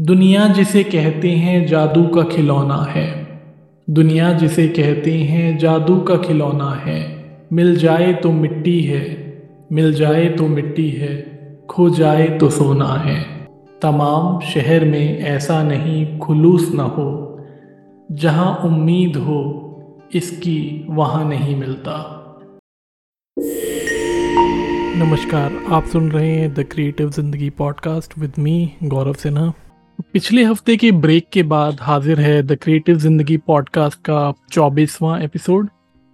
दुनिया जिसे कहते हैं जादू का खिलौना है। दुनिया जिसे कहते हैं जादू का खिलौना है। मिल जाए तो मिट्टी है, मिल जाए तो मिट्टी है, खो जाए तो सोना है। तमाम शहर में ऐसा नहीं खुलूस न हो। जहाँ उम्मीद हो, इसकी वहाँ नहीं मिलता। नमस्कार, आप सुन रहे हैं the creative Zindagi podcast with me, Gaurav Sinha. पिछले हफ़्ते के ब्रेक के बाद हाजिर है द क्रिएटिव ज़िंदगी पॉडकास्ट का चौबीसवां एपिसोड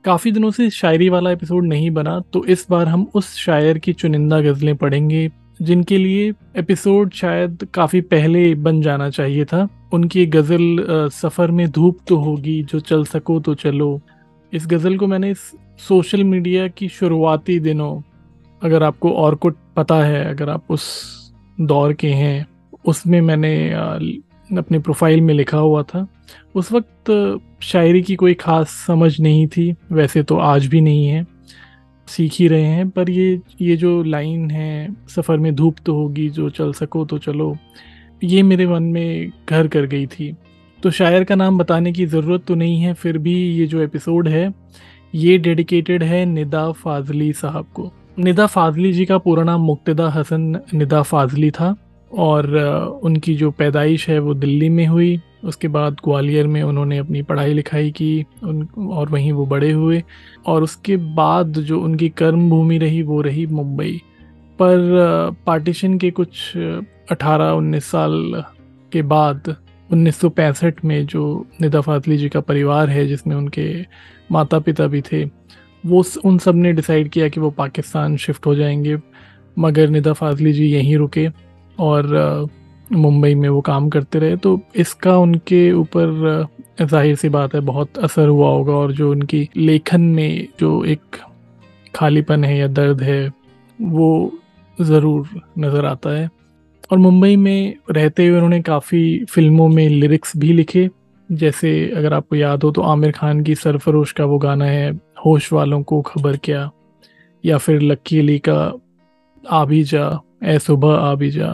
काफ़ी दिनों से शायरी वाला एपिसोड नहीं बना तो इस बार हम उस शायर की चुनिंदा गज़लें पढ़ेंगे, जिनके लिए एपिसोड शायद काफ़ी पहले बन जाना चाहिए था। उनकी गज़ल सफ़र में धूप तो होगी, जो चल सको तो चलो। इस गज़ल को मैंने सोशल मीडिया की शुरुआती दिनों, अगर आपको और कुछ पता है, अगर आप उस दौर के हैं उसमें मैंने अपने प्रोफ़ाइल में लिखा हुआ था। उस वक्त, शायरी की कोई ख़ास समझ नहीं थी, वैसे तो आज भी नहीं है। सीख ही रहे हैं, पर ये ये जो लाइन है, सफ़र में धूप तो होगी, जो चल सको तो चलो, ये मेरे मन में घर कर गई थी। तो शायर का नाम बताने की ज़रूरत तो नहीं है, फिर भी ये जो एपिसोड है, ये डेडिकेटेड है निदा फाजली साहब को। निदा फाजली जी का पूरा नाम मुक्तदा हसन निदा फाजली था। और उनकी जो पैदाइश है वो दिल्ली में हुई। उसके बाद ग्वालियर में उन्होंने अपनी पढ़ाई लिखाई की, उन, और वहीं वो बड़े हुए। और उसके बाद जो उनकी कर्म भूमि रही, वो रही मुंबई। पर पार्टीशन के कुछ 18-19 साल के बाद 1965 में जो निदा फातली जी का परिवार है, जिसमें उनके माता पिता भी थे, वो उन सबने डिसाइड किया कि वो पाकिस्तान शिफ्ट हो जाएँगे। मगर निदा फाजली जी यहीं रुके। और मुंबई में वो काम करते रहे तो इसका उनके ऊपर ज़ाहिर सी बात है बहुत असर हुआ होगा और जो उनकी लेखन में जो एक खालीपन है या दर्द है, वो ज़रूर नज़र आता है। और मुंबई में रहते हुए उन्होंने काफ़ी फ़िल्मों में लिरिक्स भी लिखे, जैसे अगर आपको याद हो तो आमिर खान की सरफरोश का वो गाना है, होश वालों को खबर क्या, या फिर लक्की अली का आ भी जा। ए, सुबह आ भी जा।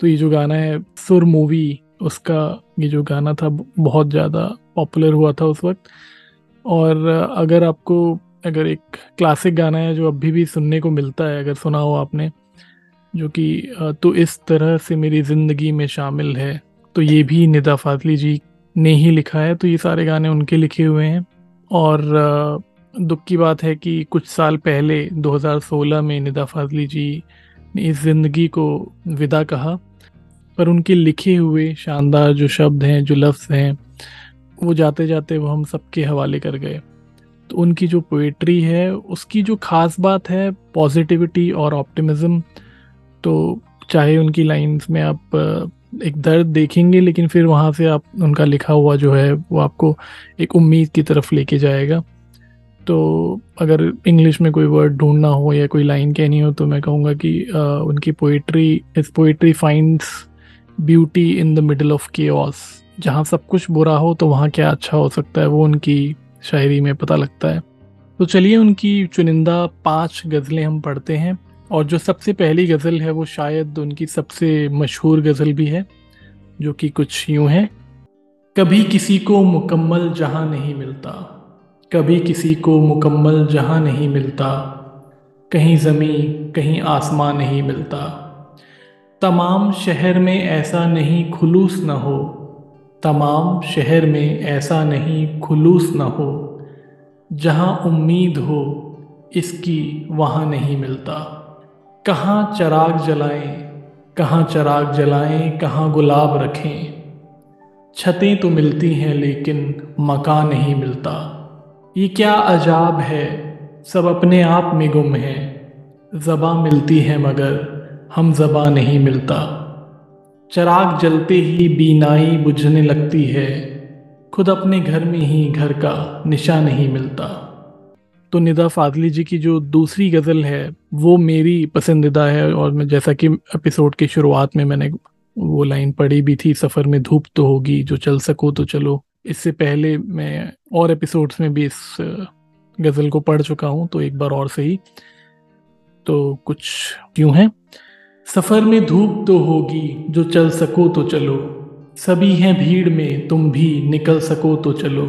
तो ये जो गाना है, सुर मूवी, उसका ये जो गाना था, बहुत ज़्यादा पॉपुलर हुआ था उस वक्त। और अगर आपको, अगर एक क्लासिक गाना है जो अभी भी सुनने को मिलता है, अगर सुना हो आपने, जो कि तो इस तरह से मेरी ज़िंदगी में शामिल है तो ये भी निदा फातली जी ने ही लिखा है। तो ये सारे गाने उनके लिखे हुए हैं। और दुख की बात है कि कुछ साल पहले 2016 में निदा फाजली जी ने इस ज़िंदगी को विदा कहा, पर उनके लिखे हुए शानदार जो शब्द हैं, जो लफ्ज़ हैं, वो जाते जाते वो हम सबके हवाले कर गए। तो उनकी जो पोइट्री है, उसकी जो ख़ास बात है पॉजिटिविटी और ऑप्टिमिज़म तो चाहे उनकी लाइंस में आप एक दर्द देखेंगे, लेकिन फिर वहाँ से आप, उनका लिखा हुआ जो है, वो आपको एक उम्मीद की तरफ़ लेके जाएगा। तो अगर इंग्लिश में कोई वर्ड ढूंढना हो या कोई लाइन कहनी हो तो मैं कहूँगा कि उनकी पोइट्री इस poetry finds beauty in the middle of के जहाँ सब कुछ बुरा हो तो वहाँ क्या अच्छा हो सकता है, वो उनकी शायरी में पता लगता है। तो चलिए उनकी चुनिंदा पाँच गज़लें हम पढ़ते हैं, और जो सबसे पहली गज़ल है, वो शायद उनकी सबसे मशहूर गज़ल भी है, जो कि कुछ यूँ है। कभी किसी को मुकम्मल जहाँ नहीं मिलता। कभी किसी को मुकम्मल जहाँ नहीं मिलता, कहीं ज़मीं कहीं आसमां नहीं मिलता। तमाम शहर में ऐसा नहीं खुलूस न हो, तमाम शहर में ऐसा नहीं खुलूस न हो। जहाँ उम्मीद हो, इसकी वहाँ नहीं मिलता। कहाँ चराग जलाएँ, कहाँ चराग जलाएँ, कहाँ गुलाब रखें। छतें तो मिलती हैं, लेकिन मकान नहीं मिलता। ये क्या अजाब है? सब अपने आप में गुम है। ज़बा मिलती है मगर हम ज़बा नहीं मिलता। चराग जलते ही बीनाई बुझने लगती है। खुद अपने घर में ही घर का निशा नहीं मिलता। तो निदा फाजली जी की जो दूसरी गज़ल है, वो मेरी पसंदीदा है और मैं जैसा कि एपिसोड की शुरुआत में मैंने वो लाइन पढ़ी भी थी, सफ़र में धूप तो होगी, जो चल सको तो चलो। इससे पहले मैं और एपिसोड्स में भी इस गज़ल को पढ़ चुका हूँ तो एक बार और सही तो कुछ क्यों है? सफ़र में धूप तो होगी, जो चल सको तो चलो। सभी हैं भीड़ में, तुम भी निकल सको तो चलो।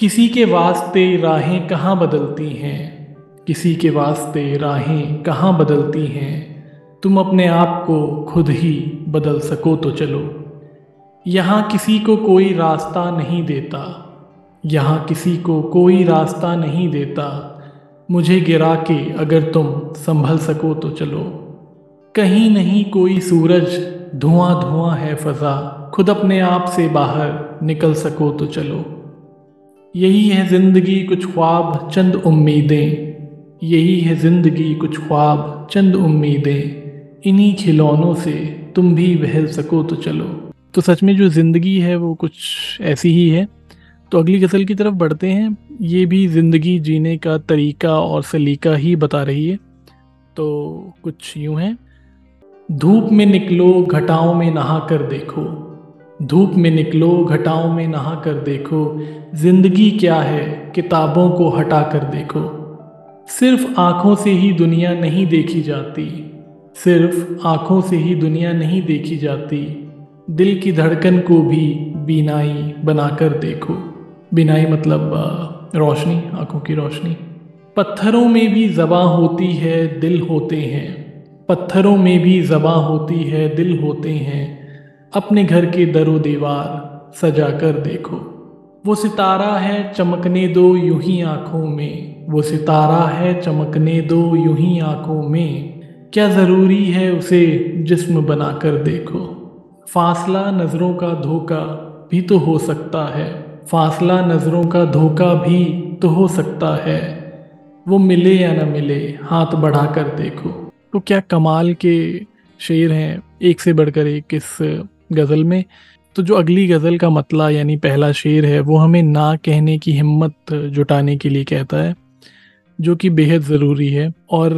किसी के वास्ते राहें कहाँ बदलती हैं? किसी के वास्ते राहें कहाँ बदलती हैं? तुम अपने आप को खुद ही बदल सको तो चलो। यहाँ किसी को कोई रास्ता नहीं देता। यहाँ किसी को कोई रास्ता नहीं देता। मुझे गिरा के अगर तुम संभल सको तो चलो। कहीं नहीं कोई सूरज, धुआँ धुआँ है फजा। खुद अपने आप से बाहर निकल सको तो चलो। यही है ज़िंदगी कुछ ख्वाब, चंद उम्मीदें। यही है ज़िंदगी कुछ ख्वाब, चंद उम्मीदें। इन्हीं खिलौनों से तुम भी बहल सको तो चलो। तो सच में जो ज़िंदगी है वो कुछ ऐसी ही है। तो अगली गज़ल की तरफ़ बढ़ते हैं। ये भी ज़िंदगी जीने का तरीका और सलीका ही बता रही है। तो कुछ यूँ है। धूप में निकलो, घटाओं में नहा कर देखो। धूप में निकलो, घटाओं में नहा कर देखो। ज़िंदगी क्या है, किताबों को हटा कर देखो। सिर्फ़ आँखों से ही दुनिया नहीं देखी जाती। सिर्फ़ आँखों से ही दुनिया नहीं देखी जाती। दिल की धड़कन को भी बीनाई बनाकर देखो। बिनाई मतलब रोशनी, आँखों की रोशनी। पत्थरों में भी जबा होती है, दिल होते हैं। पत्थरों में भी जबा होती है, दिल होते हैं। अपने घर के दरो दीवार सजा कर देखो। वो सितारा है, चमकने दो यूँ ही आँखों में। वो सितारा है, चमकने दो यूँ ही आँखों में। क्या ज़रूरी है उसे जिस्म बनाकर देखो। फासला नज़रों का धोखा भी तो हो सकता है। फासला नज़रों का धोखा भी तो हो सकता है। वो मिले या ना मिले, हाथ बढ़ा कर देखो। तो क्या कमाल के शेर हैं एक से बढ़कर एक इस गज़ल में। तो जो अगली गज़ल का मतला यानी पहला शेर है, वो हमें ना कहने की हिम्मत जुटाने के लिए कहता है। जो कि बेहद ज़रूरी है। और,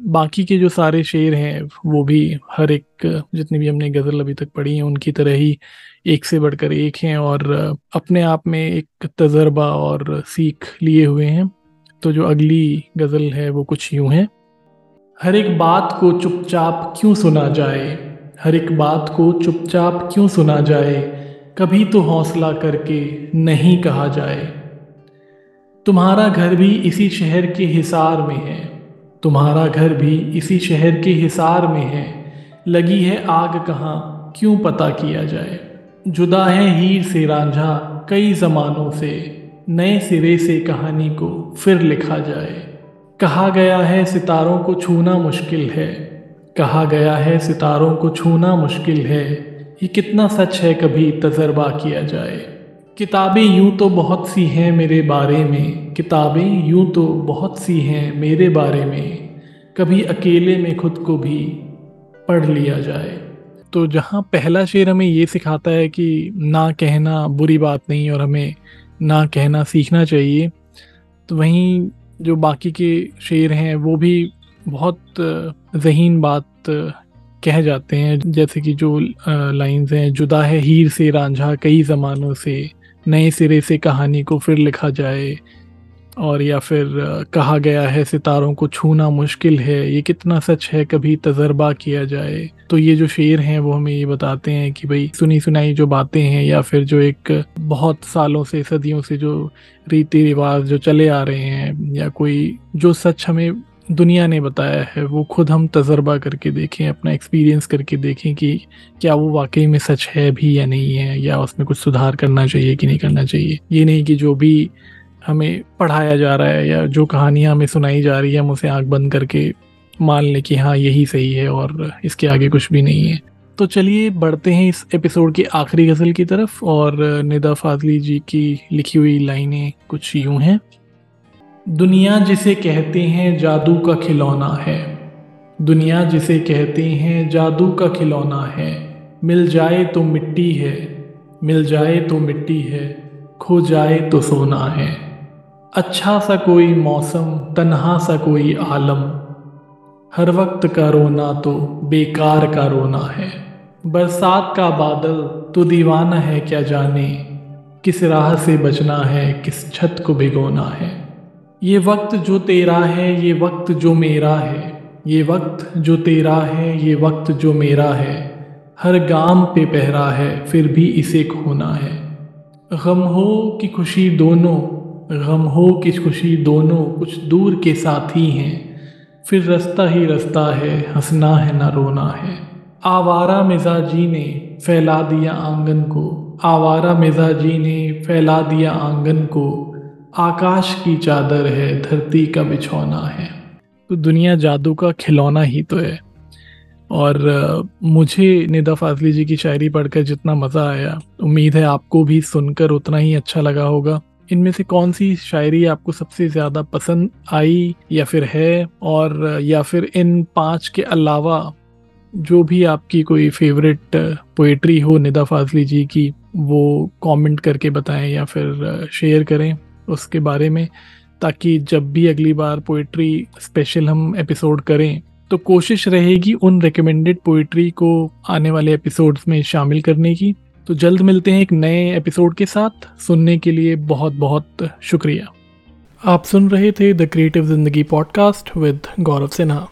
बाकी के जो सारे शेर हैं, वो भी हर एक, जितनी भी हमने गज़ल अभी तक पढ़ी हैं, उनकी तरह ही एक से बढ़कर एक हैं और, अपने आप में एक तजर्बा और सीख लिए हुए हैं। तो जो अगली गज़ल है, वो कुछ यूँ है। हर एक बात को चुपचाप क्यों सुना जाए? हर एक बात को चुपचाप क्यों सुना जाए? कभी तो हौसला करके नहीं कहा जाए। तुम्हारा घर भी इसी शहर के हिसार में है। तुम्हारा घर भी इसी शहर के हिसार में है। लगी है आग कहाँ, क्यों पता किया जाए? जुदा है हीर से रांझा कई ज़मानों से। नए सिरे से कहानी को फिर लिखा जाए। कहा गया है सितारों को छूना मुश्किल है। कहा गया है सितारों को छूना मुश्किल है। ये कितना सच है कभी तजर्बा किया जाए। किताबें यूँ तो बहुत सी हैं मेरे बारे में, किताबें यूँ तो बहुत सी हैं मेरे बारे में, कभी अकेले में खुद को भी पढ़ लिया जाए। तो जहाँ पहला शेर हमें ये सिखाता है कि ना कहना बुरी बात नहीं और हमें ना कहना सीखना चाहिए तो वहीं जो बाकी के शेर हैं वो भी बहुत जहीन बात कह जाते हैं, जैसे कि जो लाइंस हैं, जुदा है हीर से रांझा कई ज़मानों से नए सिरे से कहानी को फिर लिखा जाए और या फिर कहा गया है सितारों को छूना मुश्किल है, ये कितना सच है कभी तजर्बा किया जाए। तो ये जो शेर हैं वो हमें ये बताते हैं कि भाई, सुनी सुनाई जो बातें हैं या फिर जो एक बहुत सालों से, सदियों से जो रीति रिवाज जो चले आ रहे हैं या कोई जो सच हमें दुनिया ने बताया है, वो खुद हम तजर्बा करके देखें, अपना एक्सपीरियंस करके देखें कि क्या वो वाकई में सच है भी या नहीं है, या उसमें कुछ सुधार करना चाहिए कि नहीं करना चाहिए। ये नहीं कि जो भी हमें पढ़ाया जा रहा है या जो कहानियाँ हमें सुनाई जा रही है, हम उसे आँख बंद करके मान लें कि हाँ यही सही है और इसके आगे कुछ भी नहीं है। तो चलिए, बढ़ते हैं इस एपिसोड की आखिरी गज़ल की तरफ़ और निदा फाजली जी की लिखी हुई लाइनें कुछ यूँ हैं। दुनिया जिसे कहते हैं जादू का खिलौना है। दुनिया जिसे कहते हैं जादू का खिलौना है। मिल जाए तो मिट्टी है, मिल जाए तो मिट्टी है, खो जाए तो सोना है। अच्छा सा कोई मौसम, तन्हा सा कोई आलम। हर वक्त का रोना तो बेकार का रोना है। बरसात का बादल तो दीवाना है क्या जाने। किस राह से बचना है, किस छत को भिगोना है। ये वक्त जो तेरा है, ये वक्त जो मेरा है, ये वक्त जो तेरा है, ये वक्त जो मेरा है, हर गाम पे पहरा है, फिर भी इसे खोना है। गम हो कि खुशी दोनों, गम हो कि खुशी दोनों कुछ दूर के साथी हैं, फिर रास्ता ही रास्ता है, हंसना है ना रोना है। आवारा मिजाजी ने फैला दिया आँगन को, आवारा मिजाजी ने फैला दिया आँगन को आकाश की चादर है, धरती का बिछौना है। तो दुनिया जादू का खिलौना ही तो है। और मुझे निदा फाजली जी की शायरी पढ़कर जितना मज़ा आया, उम्मीद है आपको भी सुनकर उतना ही अच्छा लगा होगा। इनमें से कौन सी शायरी आपको सबसे ज़्यादा पसंद आई या फिर है? और, या फिर इन पाँच के अलावा जो भी आपकी कोई फेवरेट पोइट्री हो निदा फाजली जी की, वो कमेंट करके बताएँ या फिर शेयर करें। उसके बारे में, ताकि जब भी अगली बार पोइट्री स्पेशल हम एपिसोड करें तो कोशिश रहेगी उन रिकमेंडेड पोइट्री को आने वाले एपिसोड्स में शामिल करने की। तो जल्द मिलते हैं एक नए एपिसोड के साथ। सुनने के लिए बहुत बहुत शुक्रिया। आप सुन रहे थे the creative Zindagi podcast with Gaurav Sinha.